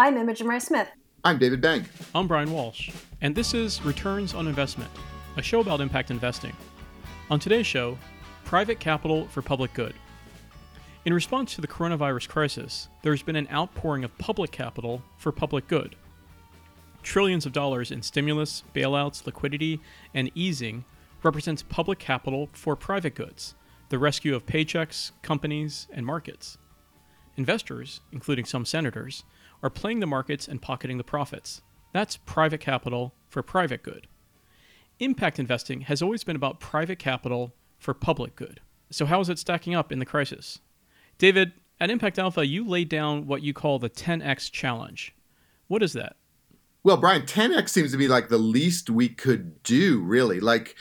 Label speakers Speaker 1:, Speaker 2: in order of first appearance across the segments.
Speaker 1: I'm Imogen Rose-Smith.
Speaker 2: I'm David Bank.
Speaker 3: I'm Brian Walsh, and this is Returns on Investment, a show about impact investing. On today's show, private capital for public good. In response to the coronavirus crisis, there has been an outpouring of public capital for public good. Trillions of dollars in stimulus, bailouts, liquidity, and easing represents public capital for private goods, the rescue of paychecks, companies, and markets. Investors, including some senators, are playing the markets and pocketing the profits. That's private capital for private good. Impact investing has always been about private capital for public good. So, how is it stacking up in the crisis? David, at Impact Alpha, you laid down what you call the 10x challenge. What is that?
Speaker 2: Well, Brian, 10x seems to be like the least we could do, really. Like,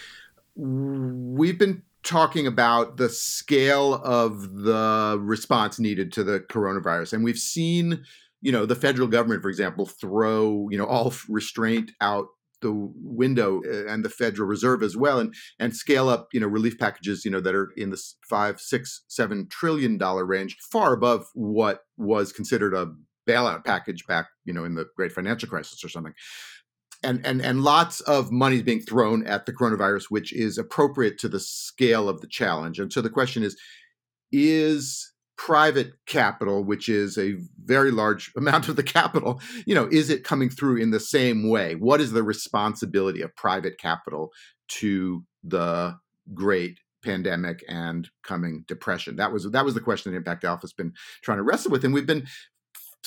Speaker 2: we've been talking about the scale of the response needed to the coronavirus, and we've seen you know the federal government for example throw you know all restraint out the window uh, and the federal reserve as well and and scale up you know relief packages you know that are in the five six seven trillion dollar range far above what was considered a bailout package back you know in the great financial crisis or something. And and and lots of money is being thrown at the coronavirus which is appropriate to the scale of the challenge. And so the question is is private capital, which is a very large amount of the capital, you know, is it coming through in the same way? What is the responsibility of private capital to the great pandemic and coming depression? That was that was the question that Impact Alpha has been trying to wrestle with, and we've been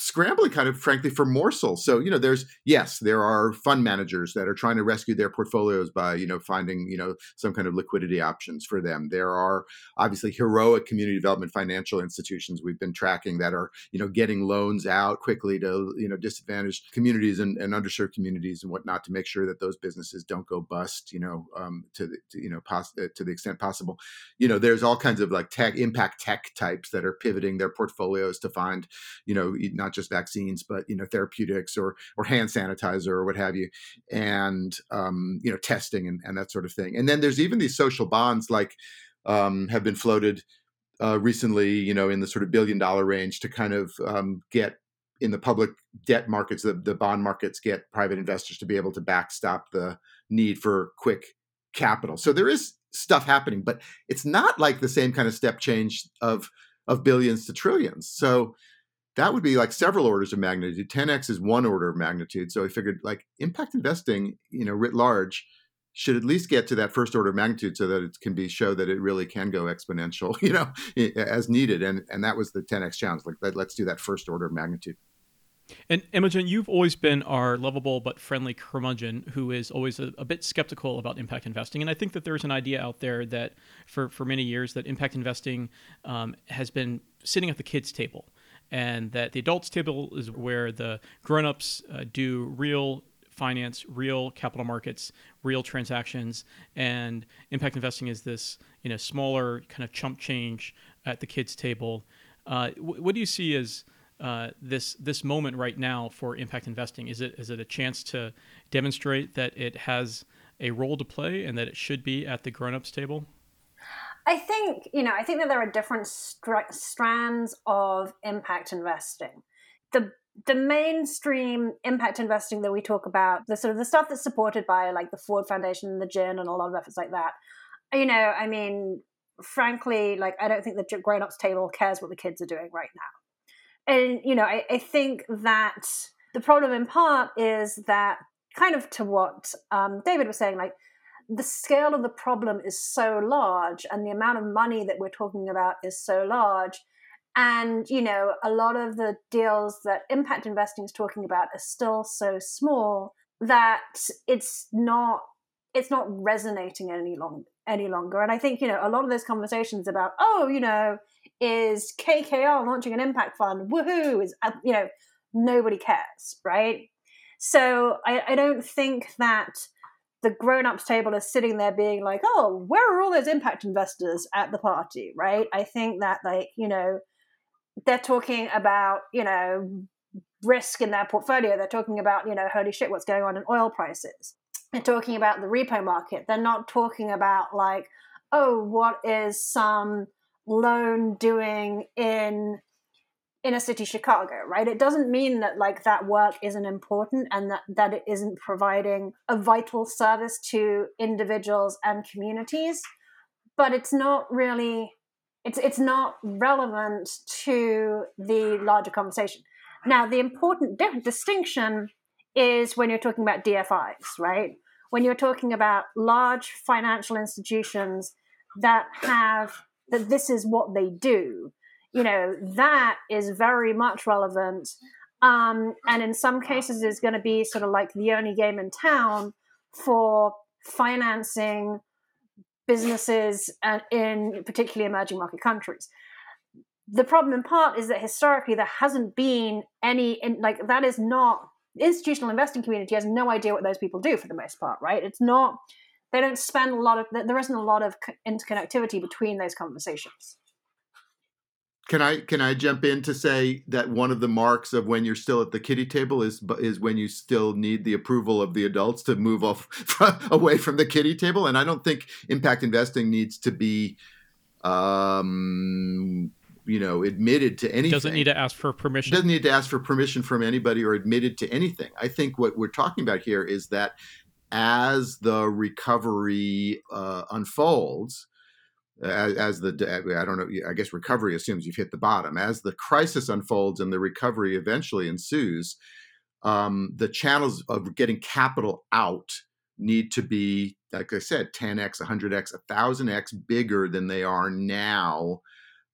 Speaker 2: scrambling kind of frankly for morsels. So you know there's yes there are fund managers that are trying to rescue their portfolios by you know finding you know some kind of liquidity options for them. There are obviously heroic community development financial institutions we've been tracking that are you know getting loans out quickly to you know disadvantaged communities and, and underserved communities and whatnot to make sure that those businesses don't go bust you know um, to, the, to you know pos- uh, to the extent possible. You know there's all kinds of like tech impact tech types that are pivoting their portfolios to find you know not just vaccines, but you know therapeutics or or hand sanitizer or what have you, and um, you know testing and, and that sort of thing. And then there's even these social bonds like um, have been floated uh, recently, you know, in the sort of billion dollar range to kind of um, get in the public debt markets, the, the bond markets get private investors to be able to backstop the need for quick capital. So there is stuff happening, but it's not like the same kind of step change of of billions to trillions. So that would be like several orders of magnitude. 10x is one order of magnitude. So I figured like impact investing, you know, writ large, should at least get to that first order of magnitude so that it can be show that it really can go exponential, you know, as needed. And and that was the 10x challenge. Like let, let's do that first order of magnitude.
Speaker 3: And Imogen, you've always been our lovable but friendly curmudgeon who is always a, a, bit skeptical about impact investing. And I think that there's an idea out there that for, for many years that impact investing um, has been sitting at the kids' table and that the adults table is where the grown-ups uh, do real finance, real capital markets, real transactions, and impact investing is this you know smaller kind of chump change at the kids table. Uh, what do you see as uh, this this moment right now for impact investing? Is it is it a chance to demonstrate that it has a role to play and that it should be at the grown-ups table?
Speaker 1: I think, you know, I think that there are different str- strands of impact investing. The the mainstream impact investing that we talk about, the sort of the stuff that's supported by like the Ford Foundation and the GIIN and a lot of efforts like that. You know, I mean, frankly, like I don't think the grown-ups table cares what the kids are doing right now. And, you know, I, I think that the problem in part is that kind of to what um, David was saying, like the scale of the problem is so large and the amount of money that we're talking about is so large. And you know a lot of the deals that impact investing is talking about are still so small that it's not it's not resonating any long any longer. And i think you know a lot of those conversations about oh you know is kkr launching an impact fund? Woohoo! Is uh, you know nobody cares right? So i, I don't think that the grown-ups table is sitting there being like oh where are all those impact investors at the party? Right? I think that like you know they're talking about you know risk in their portfolio. They're talking about you know holy shit what's going on in oil prices. They're talking about the repo market. They're not talking about like oh what is some loan doing in inner city Chicago, right? It doesn't mean that like that work isn't important and that that it isn't providing a vital service to individuals and communities, but it's not really it's it's not relevant to the larger conversation. Now, the important di- distinction is when you're talking about DFIs, right? When you're talking about large financial institutions that have that this is what they do, you know, that is very much relevant. Um, and in some cases, is going to be sort of like the only game in town for financing businesses uh, in particularly emerging market countries. The problem in part is that historically there hasn't been any, like, that is not, institutional investing community has no idea what those people do for the most part, right? It's not, they don't spend a lot of, there isn't a lot of interconnectivity between those conversations.
Speaker 2: Can I can I jump in to say that one of the marks of when you're still at the kitty table is is when you still need the approval of the adults to move off away from the kitty table, and I don't think impact investing needs to be, um, you know, admitted to anything.
Speaker 3: Doesn't need to ask for permission.
Speaker 2: Doesn't need to ask for permission from anybody or admitted to anything. I think what we're talking about here is that as the recovery uh, unfolds as, as, the I don't know I guess recovery assumes you've hit the bottom. As the crisis unfolds and the recovery eventually ensues um, the channels of getting capital out need to be like I said 10x 100x 1000x bigger than they are now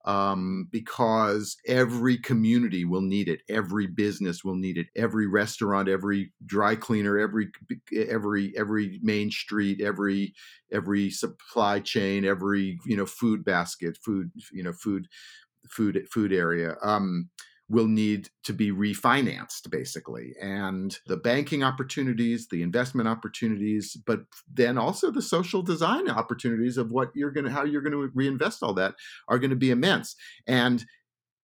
Speaker 2: um, because every community will need it, every business will need it, every restaurant, every dry cleaner, every every every main street, every every supply chain, every you know food basket, food you know food food food area. Um, will need to be refinanced basically and the banking opportunities the investment opportunities but then also the social design opportunities of what you're going to how you're going to reinvest all that are going to be immense and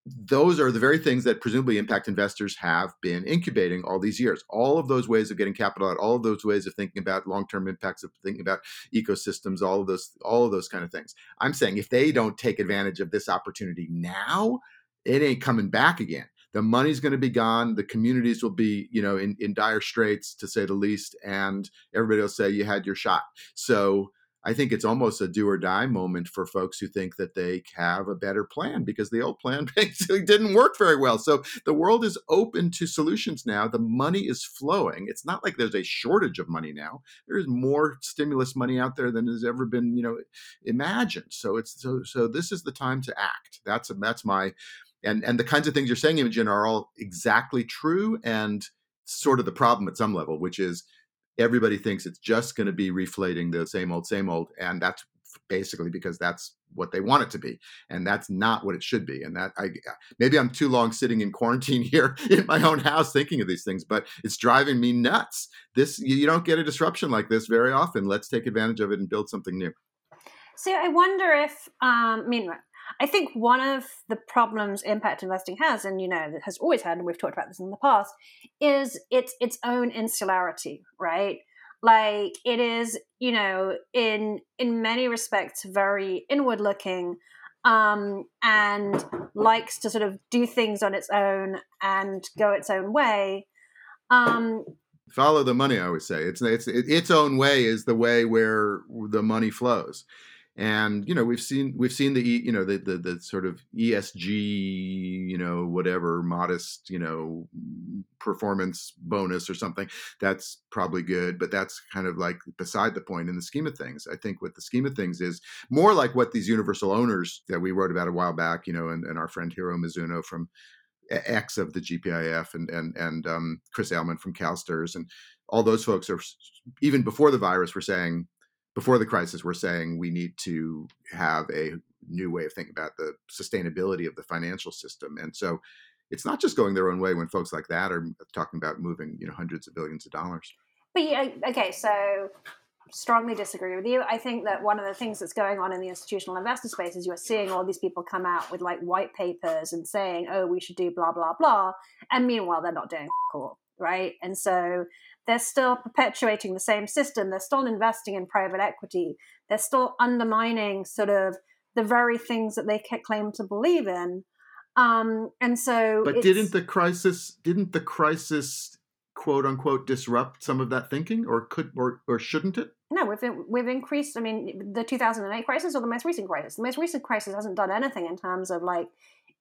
Speaker 2: those are the very things that presumably impact investors have been incubating all these years. All of those ways of getting capital out, all of those ways of thinking about long-term impacts, of thinking about ecosystems, all of those, all of those kind of things. I'm saying if they don't take advantage of this opportunity now, it ain't coming back again. The money's going to be gone. The communities will be, you know, in, in dire straits to say the least, and everybody will say you had your shot. So I think it's almost a do or die moment for folks who think that they have a better plan because the old plan basically didn't work very well. So the world is open to solutions now. The money is flowing. It's not like there's a shortage of money now. There is more stimulus money out there than has ever been, you know, imagined. So it's so so this is the time to act. That's that's my and and the kinds of things you're saying imogen are all exactly true and sort of the problem at some level which is everybody thinks it's just going to be reflating the same old same old and that's basically because that's what they want it to be and that's not what it should be and that i maybe i'm too long sitting in quarantine here in my own house thinking of these things but it's driving me nuts. This you don't get a disruption like this very often. Let's take advantage of it and build something new.
Speaker 1: So i wonder if um, i mean I think one of the problems impact investing has, and you know, has always had, and we've talked about this in the past, is its its own insularity, right? Like it is, you know, in in many respects very inward looking, um, and likes to sort of do things on its own and go its own way. Um,
Speaker 2: Follow the money, I always say. It's it's its own way is the way where the money flows and you know we've seen we've seen the you know the, the the sort of ESG you know whatever modest you know performance bonus or something that's probably good but that's kind of like beside the point in the scheme of things. I think what the scheme of things is more like what these universal owners that we wrote about a while back you know and, and our friend Hiro Mizuno from X of the GPIF and and and um, Chris Ailman from CalSTRS and all those folks are even before the virus were saying before the crisis we're saying we need to have a new way of thinking about the sustainability of the financial system. And so it's not just going their own way when folks like that are talking about moving you know hundreds of billions of dollars.
Speaker 1: But yeah okay so strongly disagree with you. I think that one of the things that's going on in the institutional investor space is you're seeing all these people come out with like white papers and saying oh we should do blah blah blah and meanwhile they're not doing cool right? And so they're still perpetuating the same system. They're still investing in private equity. They're still undermining sort of the very things that they claim to believe in. Um, and so,
Speaker 2: but didn't the crisis didn't the crisis quote unquote disrupt some of that thinking, or could or or shouldn't it?
Speaker 1: No, we've we've increased. I mean, the 2008 crisis or the most recent crisis. The most recent crisis hasn't done anything in terms of like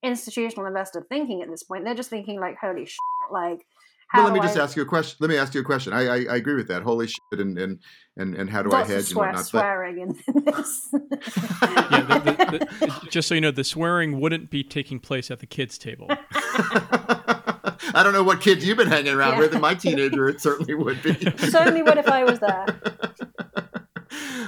Speaker 1: institutional investor thinking at this point. They're just thinking like, holy shit, like.
Speaker 2: Well, let me just I... ask you a question. Let me ask you a question. I, I, I agree with that. Holy shit, and and and, and how do I hedge
Speaker 1: swear,
Speaker 2: and whatnot?
Speaker 1: Swearing but... in this.
Speaker 3: yeah, the, the, the, just so you know, the swearing wouldn't be taking place at the kids' table.
Speaker 2: I don't know what kids you've been hanging around yeah. with. In my teenager, it certainly would be.
Speaker 1: certainly would if I was there.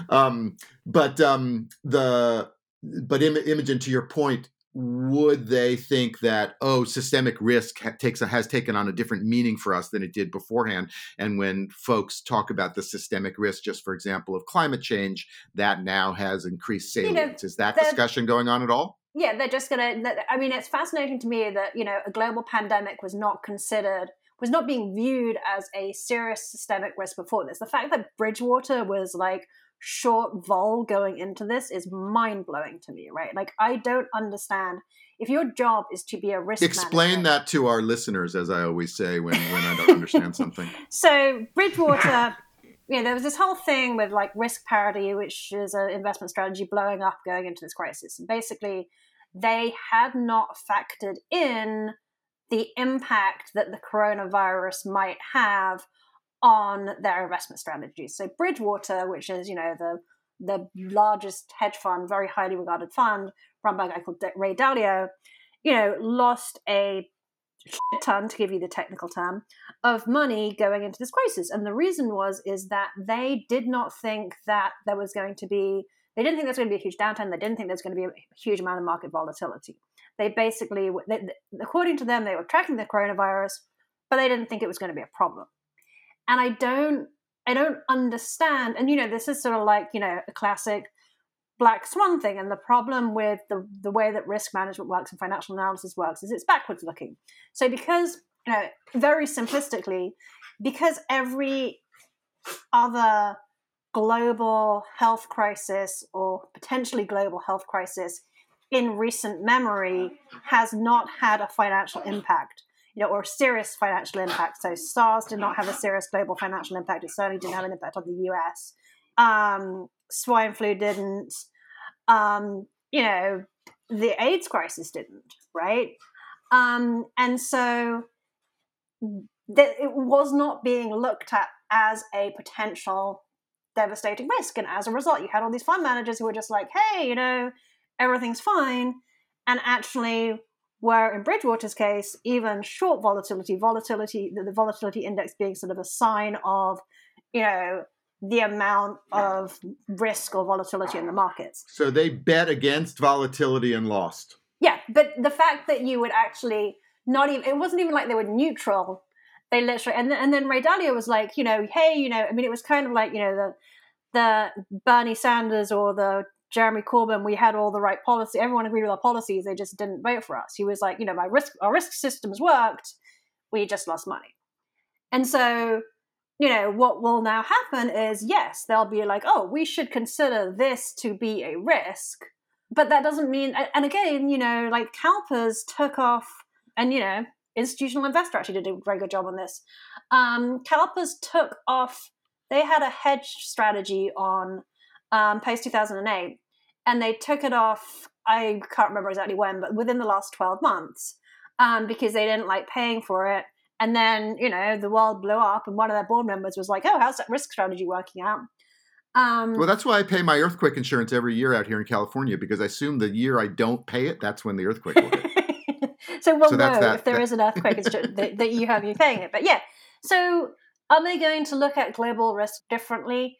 Speaker 2: Um, but um, the but Im- Imogen, to your point, would they think that oh systemic risk ha- takes a, has taken on a different meaning for us than it did beforehand and when folks talk about the systemic risk just for example of climate change that now has increased salience you know, is that discussion going on at all?
Speaker 1: Yeah they're just gonna i mean it's fascinating to me that you know a global pandemic was not considered was not being viewed as a serious systemic risk before this. The fact that bridgewater was like short vol going into this is mind blowing to me, right? Like, I don't understand. If your job is to be a risk
Speaker 2: explain
Speaker 1: manager,
Speaker 2: that to our listeners, as I always say when when I don't understand something.
Speaker 1: So Bridgewater, you know, there was this whole thing with like risk parity, which is an investment strategy blowing up going into this crisis. And basically, they had not factored in the impact that the coronavirus might have on their investment strategies. So Bridgewater, which is you know the the largest hedge fund, very highly regarded fund run by a guy called Ray Dalio, you know, lost a ton, to give you the technical term, of money going into this crisis. And the reason was is that they did not think that there was going to be they didn't think there's going to be a huge downturn. They didn't think there's going to be a huge amount of market volatility. They basically, they, according to them, they were tracking the coronavirus, but they didn't think it was going to be a problem and i don't i don't understand and you know this is sort of like you know a classic black swan thing and the problem with the the way that risk management works and financial analysis works is it's backwards looking. So because you know very simplistically because every other global health crisis or potentially global health crisis in recent memory has not had a financial impact you know, or serious financial impact. So SARS did not have a serious global financial impact. It certainly didn't have an impact on the US. Um, swine flu didn't. Um, you know, the AIDS crisis didn't, right? Um, and so that it was not being looked at as a potential devastating risk. And as a result, you had all these fund managers who were just like, hey, you know, everything's fine. And actually, where in Bridgewater's case, even short volatility, volatility, the, the volatility index being sort of a sign of, you know, the amount of risk or volatility in the markets.
Speaker 2: So they bet against volatility and lost.
Speaker 1: Yeah, but the fact that you would actually not even, it wasn't even like they were neutral. They literally, and then, and then Ray Dalio was like, you know, hey, you know, I mean, it was kind of like, you know, the, the Bernie Sanders or the Jeremy Corbyn, we had all the right policy. Everyone agreed with our policies. They just didn't vote for us. He was like, you know, my risk, our risk systems worked. We just lost money. And so, you know, what will now happen is yes, they'll be like, oh, we should consider this to be a risk. But that doesn't mean, and again, you know, like CalPERS took off, and, you know, institutional investor actually did a very good job on this. Um, CalPERS took off, they had a hedge strategy on um, post 2008 and they took it off. I can't remember exactly when, but within the last 12 months, um, because they didn't like paying for it. And then, you know, the world blew up, and one of their board members was like, Oh, how's that risk strategy working out?
Speaker 2: Um, well, that's why I pay my earthquake insurance every year out here in California because I assume the year I don't pay it, that's when the earthquake will hit.
Speaker 1: so we'll so know that, if there that. is an earthquake that, that you have you paying it. But yeah, so are they going to look at global risk differently?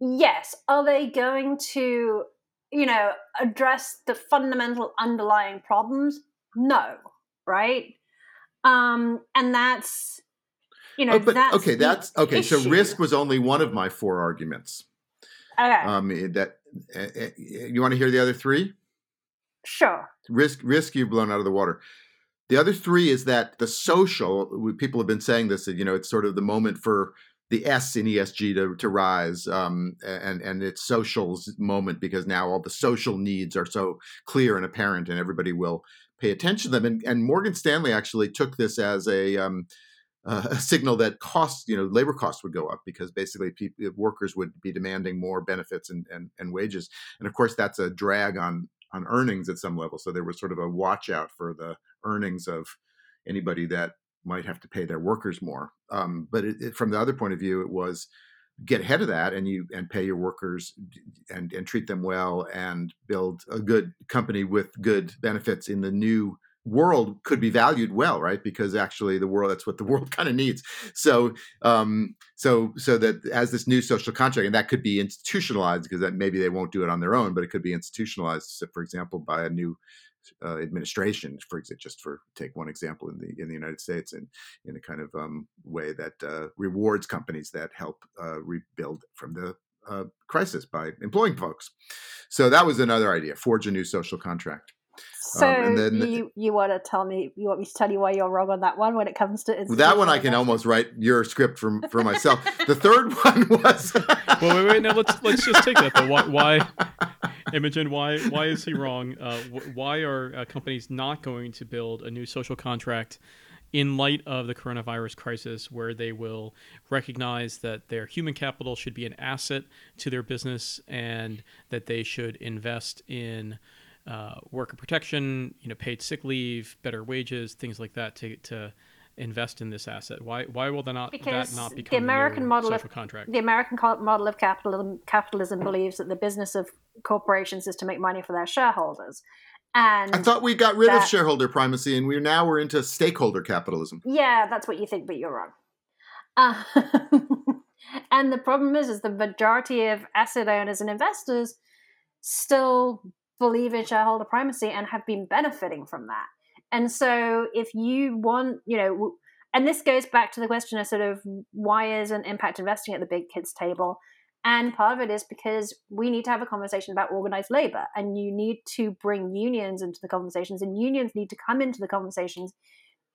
Speaker 1: Yes. Are they going to you know, address the fundamental underlying problems? No, right? Um, and that's you know, oh, but that's
Speaker 2: okay, that's okay.
Speaker 1: Issue.
Speaker 2: So risk was only one of my four arguments.
Speaker 1: Okay.
Speaker 2: Um, eh, that uh, you want to hear the other three?
Speaker 1: Sure.
Speaker 2: Risk, risk, you've blown out of the water. The other three is that the social. People have been saying this. That you know, it's sort of the moment for the S in ESG to, to rise um, and and its socials moment because now all the social needs are so clear and apparent and everybody will pay attention to them. And, and Morgan Stanley actually took this as a um, uh, a signal that costs, you know, labor costs would go up because basically people, workers would be demanding more benefits and, and, and wages. And of course, that's a drag on on earnings at some level. So there was sort of a watch out for the earnings of anybody that might have to pay their workers more. Um, but it, it, from the other point of view, it was get ahead of that and you and pay your workers and and treat them well and build a good company with good benefits in the new world could be valued well right because actually the world that's what the world kind of needs so um so so that as this new social contract and that could be institutionalized because that maybe they won't do it on their own but it could be institutionalized so for example by a new uh, administration, for example, just for take one example in the in the United States, and in a kind of um, way that uh, rewards companies that help uh, rebuild from the uh, crisis by employing folks. So that was another idea: forge a new social contract.
Speaker 1: So um, then, you you want to tell me you want me to tell you why you're wrong on that one when it comes to
Speaker 2: that one I can almost write your script for for myself. the third one was
Speaker 3: well wait wait now let's let's just take that though why, why Imogen why why is he wrong uh, why are uh, companies not going to build a new social contract in light of the coronavirus crisis, where they will recognize that their human capital should be an asset to their business and that they should invest in uh, worker protection, you know, paid sick leave, better wages, things like that to to invest in this asset? Why why will that not because that not become the American model of contract?
Speaker 1: The American model of capitalism capitalism believes that the business of corporations is to make money for their shareholders. And
Speaker 2: I thought we got rid that, of shareholder primacy, and we're now we're into stakeholder capitalism.
Speaker 1: Yeah, that's what you think, but you're wrong. Uh, and the problem is, is the majority of asset owners and investors still believe in shareholder primacy and have been benefiting from that. And so, if you want, you know, and this goes back to the question of sort of why isn't impact investing at the big kids table? And part of it is because we need to have a conversation about organized labor, and you need to bring unions into the conversations, and unions need to come into the conversations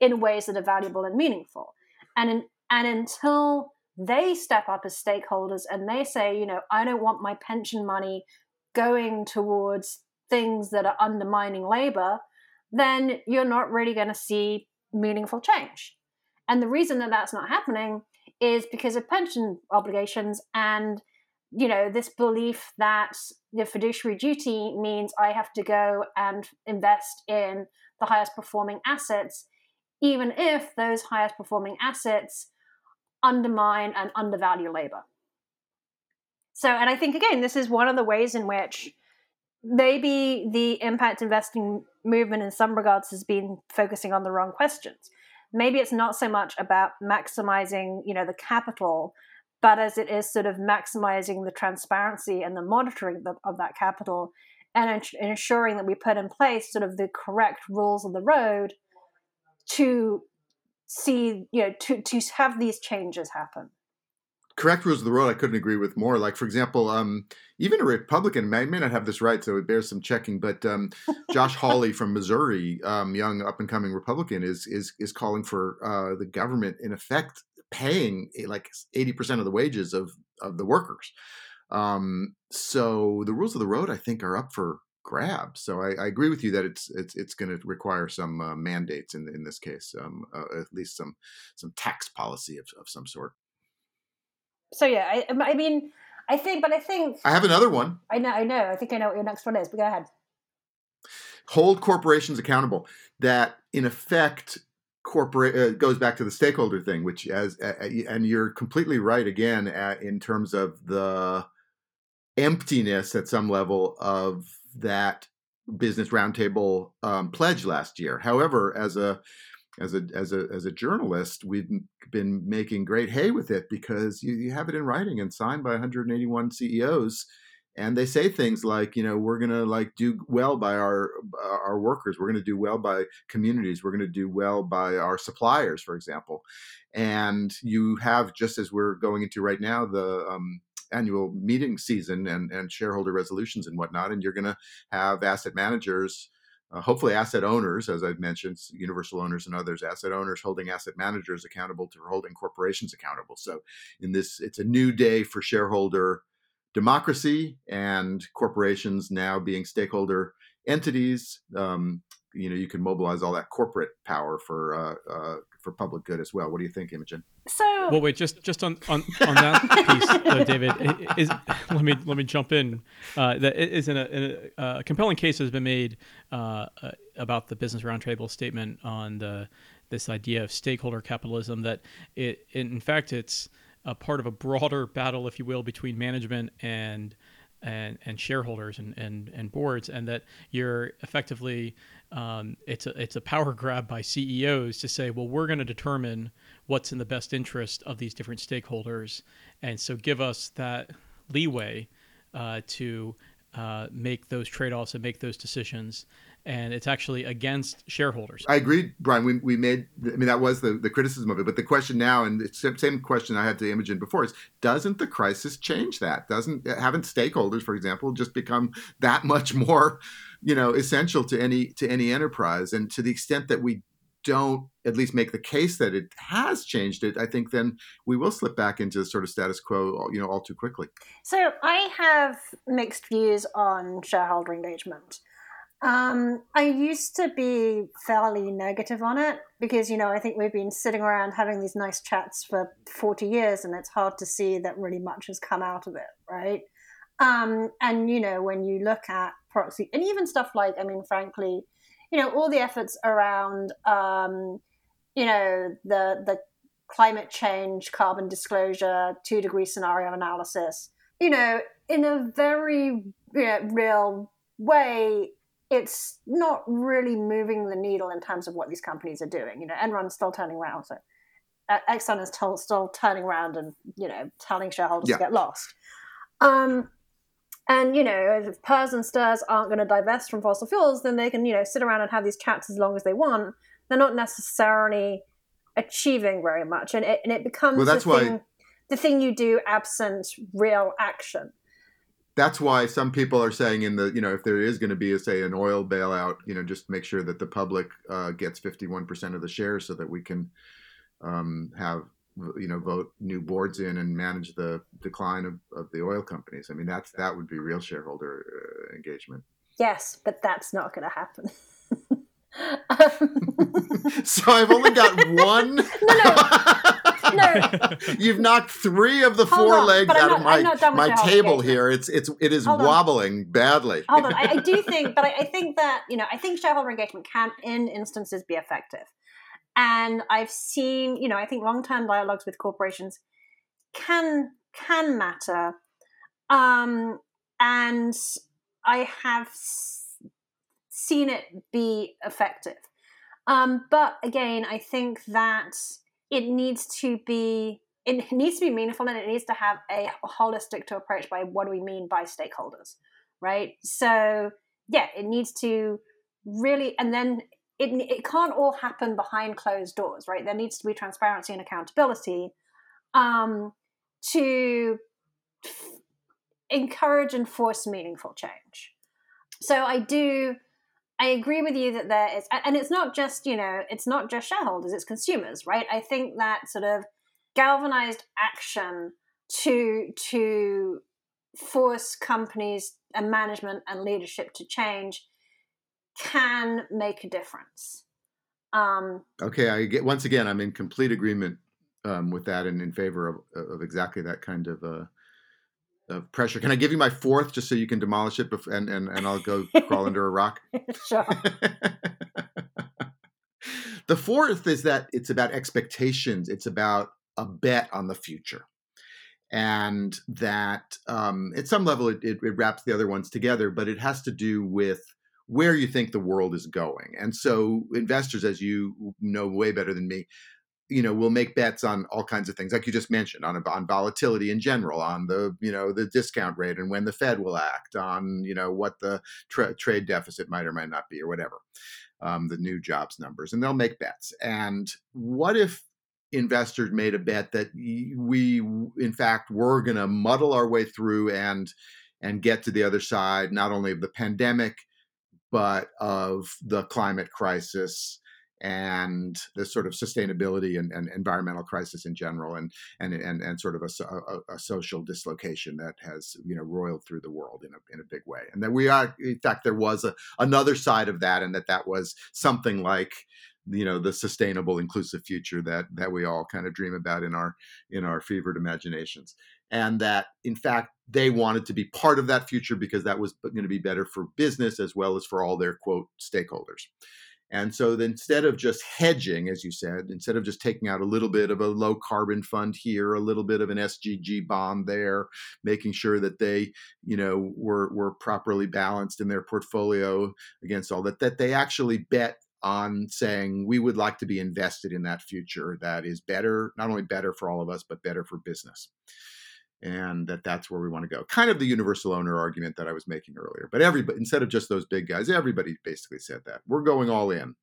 Speaker 1: in ways that are valuable and meaningful. And in, and until they step up as stakeholders and they say, you know, I don't want my pension money going towards things that are undermining labor, then you're not really going to see meaningful change. And the reason that that's not happening is because of pension obligations and you know this belief that the fiduciary duty means I have to go and invest in the highest performing assets, even if those highest performing assets undermine and undervalue labor. So, and I think again, this is one of the ways in which maybe the impact investing movement in some regards has been focusing on the wrong questions maybe it's not so much about maximizing you know the capital but as it is sort of maximizing the transparency and the monitoring of that capital and ensuring that we put in place sort of the correct rules of the road to see you know to to have these changes happen.
Speaker 2: Correct rules of the road i couldn't agree with more. Like for example um, even a republican may, may not have this right so it bears some checking but um, josh hawley from missouri um, young up and coming republican is is is calling for uh, the government in effect paying eh, like 80% of the wages of of the workers um, so the rules of the road i think are up for grabs so i, I agree with you that it's it's it's going to require some uh, mandates in in this case um, uh, at least some some tax policy of, of some sort
Speaker 1: so yeah, I, I mean, I think, but I think
Speaker 2: I have another one.
Speaker 1: I know, I know. I think I know what your next one is. But go ahead.
Speaker 2: Hold corporations accountable. That in effect, corporate uh, goes back to the stakeholder thing, which as uh, and you're completely right again at, in terms of the emptiness at some level of that business roundtable um, pledge last year. However, as a as a as a as a journalist, we've been making great hay with it because you, you have it in writing and signed by 181 CEOs, and they say things like, you know, we're gonna like do well by our our workers, we're gonna do well by communities, we're gonna do well by our suppliers, for example, and you have just as we're going into right now the um, annual meeting season and and shareholder resolutions and whatnot, and you're gonna have asset managers uh, hopefully asset owners, as I've mentioned, universal owners and others, asset owners holding asset managers accountable to holding corporations accountable. So in this, it's a new day for shareholder democracy and corporations now being stakeholder entities. Um, you know you can mobilize all that corporate power for uh, uh, for public good as well. What do you think, Imogen?
Speaker 1: So
Speaker 3: well, wait, just just on on, on that piece, though, David. Is let me let me jump in. Uh, that is in a, in a, a, compelling case has been made uh, uh, about the Business Roundtable statement on the this idea of stakeholder capitalism. That it in fact it's a part of a broader battle, if you will, between management and and, and shareholders and, and, and boards, and that you're effectively um, it's a it's a power grab by CEOs to say, well, we're going to determine what's in the best interest of these different stakeholders, and so give us that leeway uh, to uh, make those trade offs and make those decisions and it's actually against shareholders.
Speaker 2: I agree, Brian. We, we made, I mean, that was the, the criticism of it. But the question now, and it's the same question I had to Imogen before, is doesn't the crisis change that? Doesn't, haven't stakeholders, for example, just become that much more, you know, essential to any, to any enterprise? And to the extent that we don't at least make the case that it has changed it, I think then we will slip back into sort of status quo, you know, all too quickly.
Speaker 1: So I have mixed views on shareholder engagement. Um, I used to be fairly negative on it because, you know, I think we've been sitting around having these nice chats for 40 years and it's hard to see that really much has come out of it, right? Um, and, you know, when you look at proxy and even stuff like, I mean, frankly, you know, all the efforts around, um, you know, the, the climate change, carbon disclosure, two degree scenario analysis, you know, in a very you know, real way, it's not really moving the needle in terms of what these companies are doing. You know, Enron's still turning around, so uh, Exxon is t- still turning around and you know telling shareholders yeah. to get lost. Um, and you know, if PERS and STRS aren't going to divest from fossil fuels, then they can you know sit around and have these chats as long as they want. They're not necessarily achieving very much, and it and it becomes well, that's the, why... thing, the thing you do absent real action
Speaker 2: that's why some people are saying in the you know if there is going to be a say an oil bailout you know just make sure that the public uh, gets 51% of the shares so that we can um, have you know vote new boards in and manage the decline of, of the oil companies. I mean that's that would be real shareholder uh, engagement.
Speaker 1: Yes but that's not going to happen.
Speaker 2: So i've only got one?
Speaker 1: No no no.
Speaker 2: You've knocked three of the Hold four on, legs out not, of my my table here. It's it's it is Hold wobbling on. badly.
Speaker 1: Hold on, I, I do think, but I, I think that you know, I think shareholder engagement can, in instances, be effective. And I've seen, you know, I think long-term dialogues with corporations can can matter. Um, and I have seen it be effective. Um, but again, I think that it needs to be it needs to be meaningful and it needs to have a holistic to approach by what do we mean by stakeholders right? So yeah it needs to really and then it, it can't all happen behind closed doors right? There needs to be transparency and accountability um, to encourage and force meaningful change. So i do I agree with you that there is, and it's not just you know, it's not just shareholders, it's consumers, right? I think that sort of galvanized action to to force companies and management and leadership to change can make a difference. Um,
Speaker 2: okay, I get once again, I'm in complete agreement um, with that and in favor of, of exactly that kind of uh, of pressure. Can I give you my fourth just so you can demolish it bef- and, and, and I'll go crawl under a rock?
Speaker 1: sure.
Speaker 2: the fourth is that it's about expectations, it's about a bet on the future. And that um, at some level it, it, it wraps the other ones together, but it has to do with where you think the world is going. And so investors, as you know way better than me, you know, will make bets on all kinds of things, like you just mentioned, on on volatility in general, on the you know the discount rate and when the Fed will act, on you know what the tra- trade deficit might or might not be, or whatever, um, the new jobs numbers, and they'll make bets. And what if investors made a bet that we, in fact, were going to muddle our way through and and get to the other side, not only of the pandemic, but of the climate crisis and the sort of sustainability and, and environmental crisis in general, and and and, and sort of a, a, a, social dislocation that has you know roiled through the world in a in a big way, and that we are in fact there was a, another side of that, and that that was something like you know the sustainable inclusive future that that we all kind of dream about in our in our fevered imaginations. And that in fact they wanted to be part of that future because that was going to be better for business as well as for all their quote stakeholders and so instead of just hedging, as you said, instead of just taking out a little bit of a low carbon fund here, a little bit of an ESG bond there, making sure that they, you know, were were properly balanced in their portfolio against all that, that they actually bet on saying we would like to be invested in that future that is better, not only better for all of us, but better for business and that that's where we want to go. Kind of the universal owner argument that I was making earlier. But everybody, instead of just those big guys, everybody basically said that we're going all in,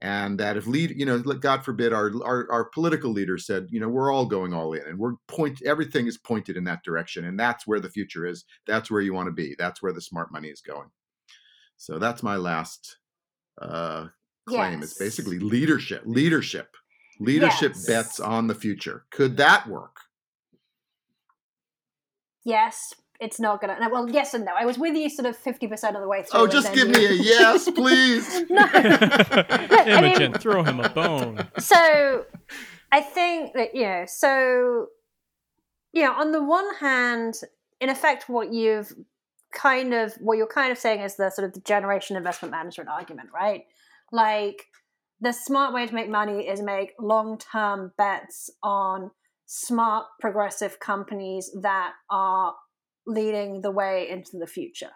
Speaker 2: and that if lead, you know, God forbid, our, our our political leaders said, you know, we're all going all in, and we're point, everything is pointed in that direction, and that's where the future is. That's where you want to be. That's where the smart money is going. So that's my last uh, claim. Yes. It's basically leadership, leadership, leadership yes. bets on the future. Could that work?
Speaker 1: Yes, it's not gonna. No, well, yes and no. I was with you sort of fifty percent of the way through.
Speaker 2: Oh, just give you... me a yes, please. no,
Speaker 3: Imogen, mean, throw him a bone.
Speaker 1: So, I think that you know. So, you know, on the one hand, in effect, what you've kind of what you're kind of saying is the sort of the generation investment management argument, right? Like the smart way to make money is make long term bets on smart, progressive companies that are leading the way into the future,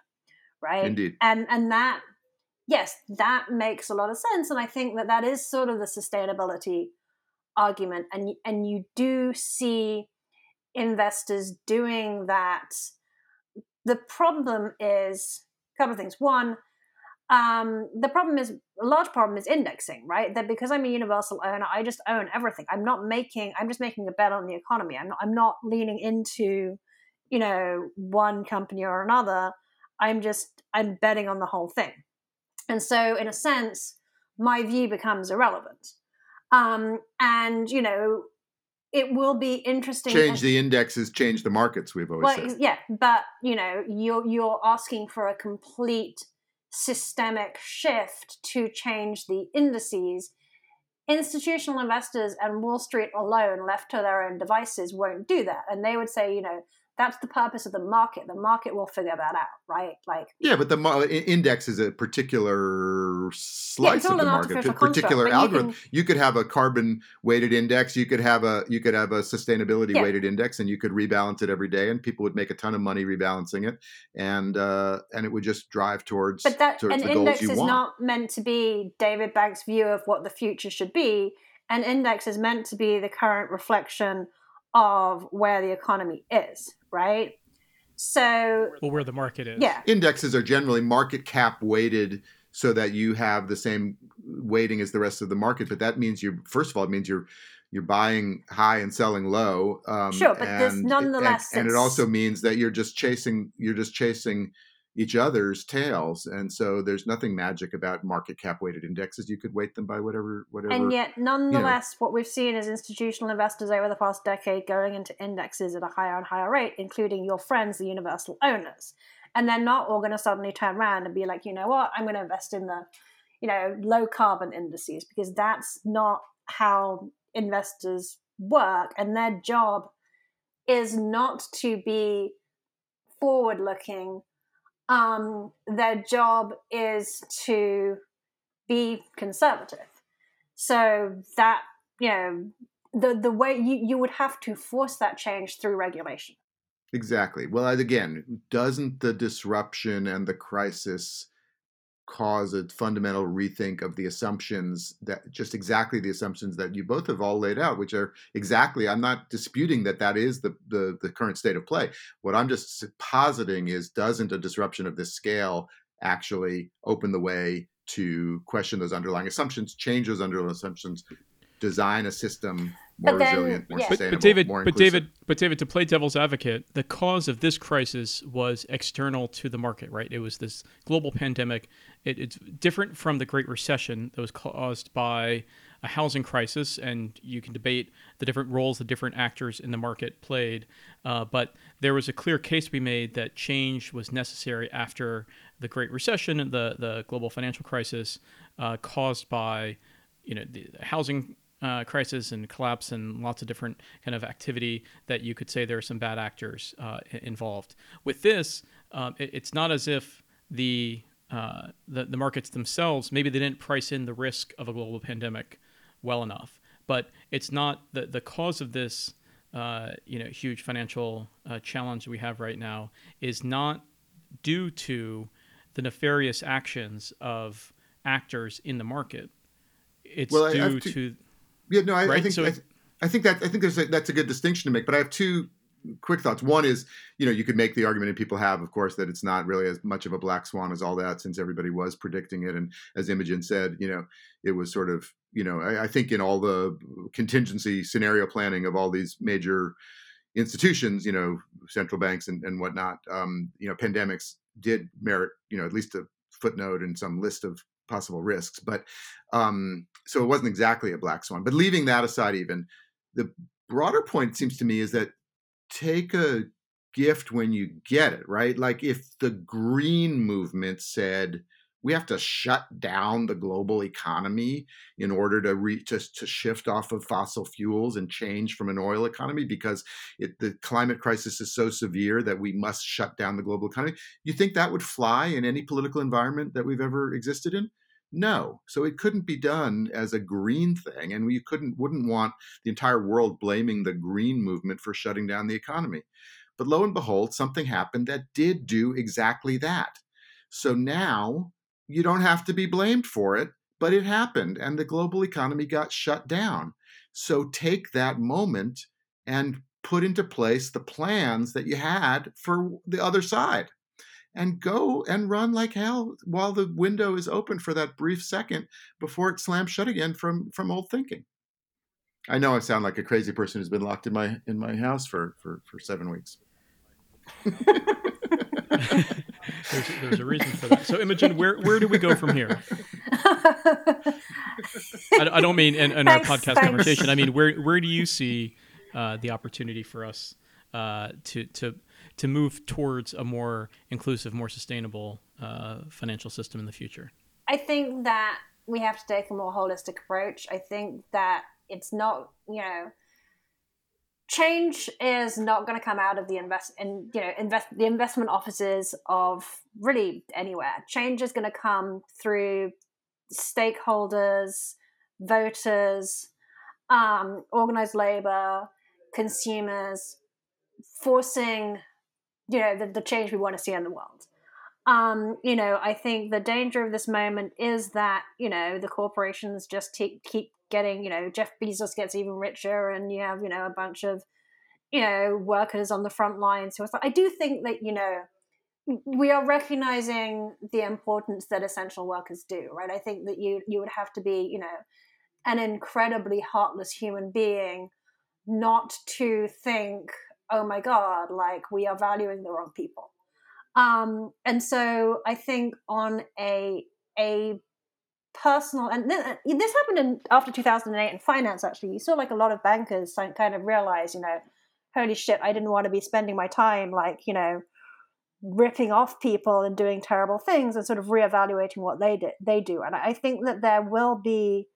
Speaker 1: right?
Speaker 2: Indeed.
Speaker 1: And and that, yes, that makes a lot of sense, and I think that that is sort of the sustainability argument, and and you do see investors doing that. The problem is a couple of things. One, um, the problem is a large problem is indexing, right? That because I'm a universal owner, I just own everything. I'm not making. I'm just making a bet on the economy. I'm not. I'm not leaning into, you know, one company or another. I'm just. I'm betting on the whole thing, and so in a sense, my view becomes irrelevant. Um, and you know, it will be interesting.
Speaker 2: Change the indexes, change the markets. We've always
Speaker 1: well,
Speaker 2: said.
Speaker 1: Yeah, but you know, you're you're asking for a complete systemic shift to change the indices, institutional investors and Wall Street alone, left to their own devices, won't do that. And they would say, you know, that's the purpose of the market. The market will figure that out, right? Like
Speaker 2: yeah, but the index is a particular slice yeah, of the market, a particular algorithm. You, can, you, could have a carbon weighted index. You could have a you could have a sustainability yeah. weighted index, and you could rebalance it every day, and people would make a ton of money rebalancing it, and uh, and it would just drive towards.
Speaker 1: But that
Speaker 2: towards
Speaker 1: an index is want. not meant to be David Bank's view of what the future should be. An index is meant to be the current reflection of where the economy is, right? So,
Speaker 3: well, where the market is.
Speaker 1: Yeah.
Speaker 2: Indexes are generally market cap weighted so that you have the same weighting as the rest of the market. But that means you're, first of all, it means you're, you're buying high and selling low.
Speaker 1: Um, sure, but and, this nonetheless,
Speaker 2: and, and, it also means that you're just chasing, you're just chasing each other's tails and so there's nothing magic about market cap weighted indexes. You could weight them by whatever whatever
Speaker 1: and yet nonetheless you know. what we've seen is institutional investors over the past decade going into indexes at a higher and higher rate including your friends the universal owners. And they're not all going to suddenly turn around and be like you know what? I'm going to invest in the you know low carbon indices because that's not how investors work and their job is not to be forward looking um, their job is to be conservative. So that you know the the way you, you would have to force that change through regulation.
Speaker 2: Exactly. Well, again, doesn't the disruption and the crisis cause a fundamental rethink of the assumptions that just exactly the assumptions that you both have all laid out which are exactly i'm not disputing that that is the, the, the current state of play what i'm just positing is doesn't a disruption of this scale actually open the way to question those underlying assumptions change those underlying assumptions design a system more then, resilient, more yeah. sustainable,
Speaker 3: but, but David,
Speaker 2: more
Speaker 3: but David, but David, to play devil's advocate, the cause of this crisis was external to the market, right? It was this global pandemic, it, it's different from the Great Recession that was caused by a housing crisis, and you can debate the different roles the different actors in the market played. Uh, but there was a clear case to be made that change was necessary after the Great Recession and the the global financial crisis uh, caused by you know the housing uh, crisis and collapse and lots of different kind of activity that you could say there are some bad actors uh, involved. With this, um, it, it's not as if the, uh, the the markets themselves maybe they didn't price in the risk of a global pandemic well enough, but it's not the the cause of this. Uh, you know, huge financial uh, challenge we have right now is not due to the nefarious actions of actors in the market. It's well, due to
Speaker 2: yeah, no, I, right? I think so I, I, think that I think there's a, that's a good distinction to make. But I have two quick thoughts. One is, you know, you could make the argument, and people have, of course, that it's not really as much of a black swan as all that, since everybody was predicting it. And as Imogen said, you know, it was sort of, you know, I, I think in all the contingency scenario planning of all these major institutions, you know, central banks and, and whatnot, um, you know, pandemics did merit, you know, at least a footnote and some list of possible risks. But um, so it wasn't exactly a black swan. But leaving that aside, even the broader point seems to me is that take a gift when you get it, right? Like if the green movement said, we have to shut down the global economy in order to reach to, to shift off of fossil fuels and change from an oil economy because it, the climate crisis is so severe that we must shut down the global economy. You think that would fly in any political environment that we've ever existed in? No. So it couldn't be done as a green thing, and we couldn't wouldn't want the entire world blaming the green movement for shutting down the economy. But lo and behold, something happened that did do exactly that. So now you don't have to be blamed for it, but it happened, and the global economy got shut down. So take that moment and put into place the plans that you had for the other side and go and run like hell while the window is open for that brief second before it slams shut again from from old thinking. I know I sound like a crazy person who's been locked in my in my house for for, for seven weeks.
Speaker 3: there's, there's, a reason for that. So, Imogen, where where do we go from here? I, I, don't mean in, in thanks, our podcast thanks. conversation. I mean, where where do you see uh, the opportunity for us uh, to to to move towards a more inclusive, more sustainable uh, financial system in the future?
Speaker 1: I think that we have to take a more holistic approach. I think that it's not, you know, change is not going to come out of the invest and you know invest the investment offices of really anywhere. Change is going to come through stakeholders, voters, um, organized labor, consumers, forcing you know the, the change we want to see in the world. Um, you know i think the danger of this moment is that you know the corporations just keep keep getting you know jeff bezos gets even richer and you have you know a bunch of you know workers on the front lines who i do think that you know we are recognizing the importance that essential workers do right? I think that you you would have to be you know an incredibly heartless human being not to think oh my god like we are valuing the wrong people. Um and so i think on a a personal and th- this happened in after 2008 in finance actually. You saw like a lot of bankers kind of realize you know holy shit i didn't want to be spending my time like you know ripping off people and doing terrible things and sort of reevaluating what they did they do. And i think that there will be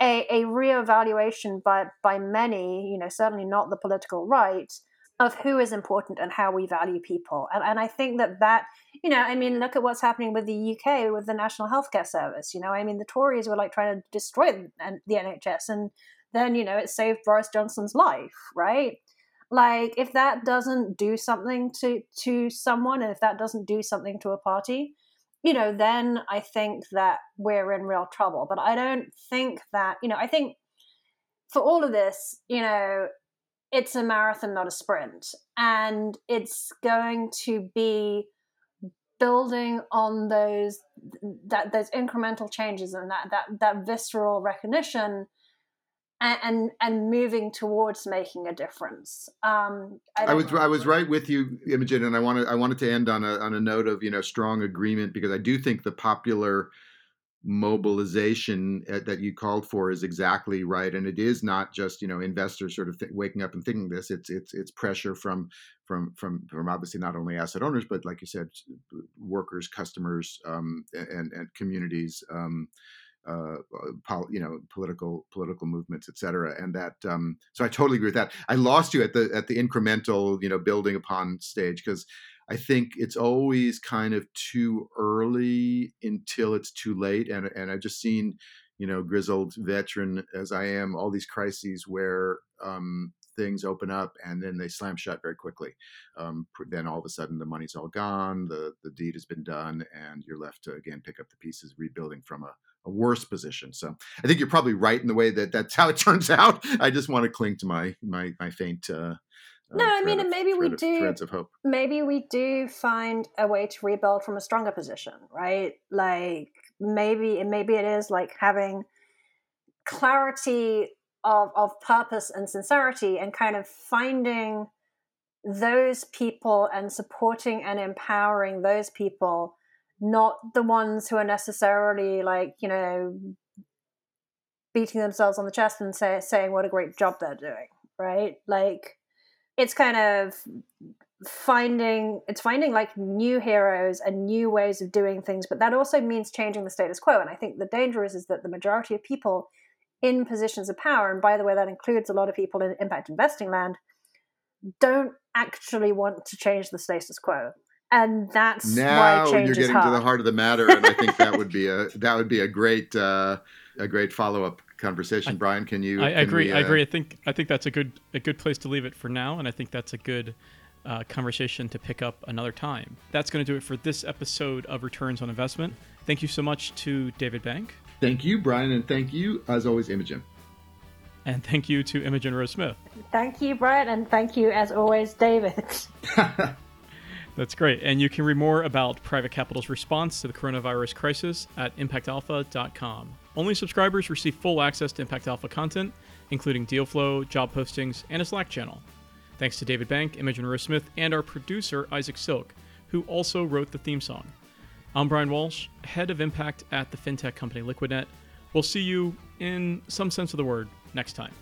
Speaker 1: a, a reevaluation by by many, you know, certainly not the political right, of who is important and how we value people. And, and I think that that, you know, I mean, look at what's happening with the UK with the National Healthcare Service. You know, I mean, the Tories were like trying to destroy the NHS, and then you know it saved Boris Johnson's life, right? Like, if that doesn't do something to to someone, and if that doesn't do something to a party, you know, then I think that we're in real trouble. But I don't think that, you know, I think for all of this, you know, it's a marathon, not a sprint. And it's going to be building on those that those incremental changes and that that that visceral recognition and and, and moving towards making a difference. Um,
Speaker 2: I, I was know. I was right with you, Imogen, and I wanted I wanted to end on a on a note of you know strong agreement because I do think the popular mobilization uh, that you called for is exactly right and it is not just you know investors sort of th- waking up and thinking this it's it's it's pressure from from from from obviously not only asset owners but like you said workers customers um, and and communities um, uh, pol- you know political political movements et cetera and that um, so i totally agree with that i lost you at the at the incremental you know building upon stage because I think it's always kind of too early until it's too late. And and I've just seen, you know, grizzled veteran as I am, all these crises where um, things open up and then they slam shut very quickly. Um, then all of a sudden the money's all gone, the the deed has been done, and you're left to again pick up the pieces, rebuilding from a, a worse position. So I think you're probably right in the way that that's how it turns out. I just want to cling to my my my faint. Uh,
Speaker 1: no, I mean, of, maybe we do.
Speaker 2: Of hope.
Speaker 1: Maybe we do find a way to rebuild from a stronger position, right? Like maybe, maybe it is like having clarity of of purpose and sincerity, and kind of finding those people and supporting and empowering those people, not the ones who are necessarily like you know beating themselves on the chest and say, saying what a great job they're doing, right? Like it's kind of finding it's finding like new heroes and new ways of doing things but that also means changing the status quo and i think the danger is, is that the majority of people in positions of power and by the way that includes a lot of people in impact investing land don't actually want to change the status quo and that's
Speaker 2: now
Speaker 1: why
Speaker 2: you're getting to the heart of the matter and i think that would be a that would be a great uh, a great follow-up conversation. I, Brian, can you?
Speaker 3: I,
Speaker 2: can
Speaker 3: agree.
Speaker 2: We,
Speaker 3: uh... I agree. I think I think that's a good a good place to leave it for now, and I think that's a good uh, conversation to pick up another time. That's going to do it for this episode of Returns on Investment. Thank you so much to David Bank.
Speaker 2: Thank you, Brian, and thank you, as always, Imogen.
Speaker 3: And thank you to Imogen Rose Smith.
Speaker 1: Thank you, Brian, and thank you, as always, David.
Speaker 3: That's great. And you can read more about private capital's response to the coronavirus crisis at impactalpha.com. Only subscribers receive full access to Impact Alpha content, including deal flow, job postings, and a Slack channel. Thanks to David Bank, Imogen Rose Smith, and our producer, Isaac Silk, who also wrote the theme song. I'm Brian Walsh, head of impact at the fintech company Liquidnet. We'll see you, in some sense of the word, next time.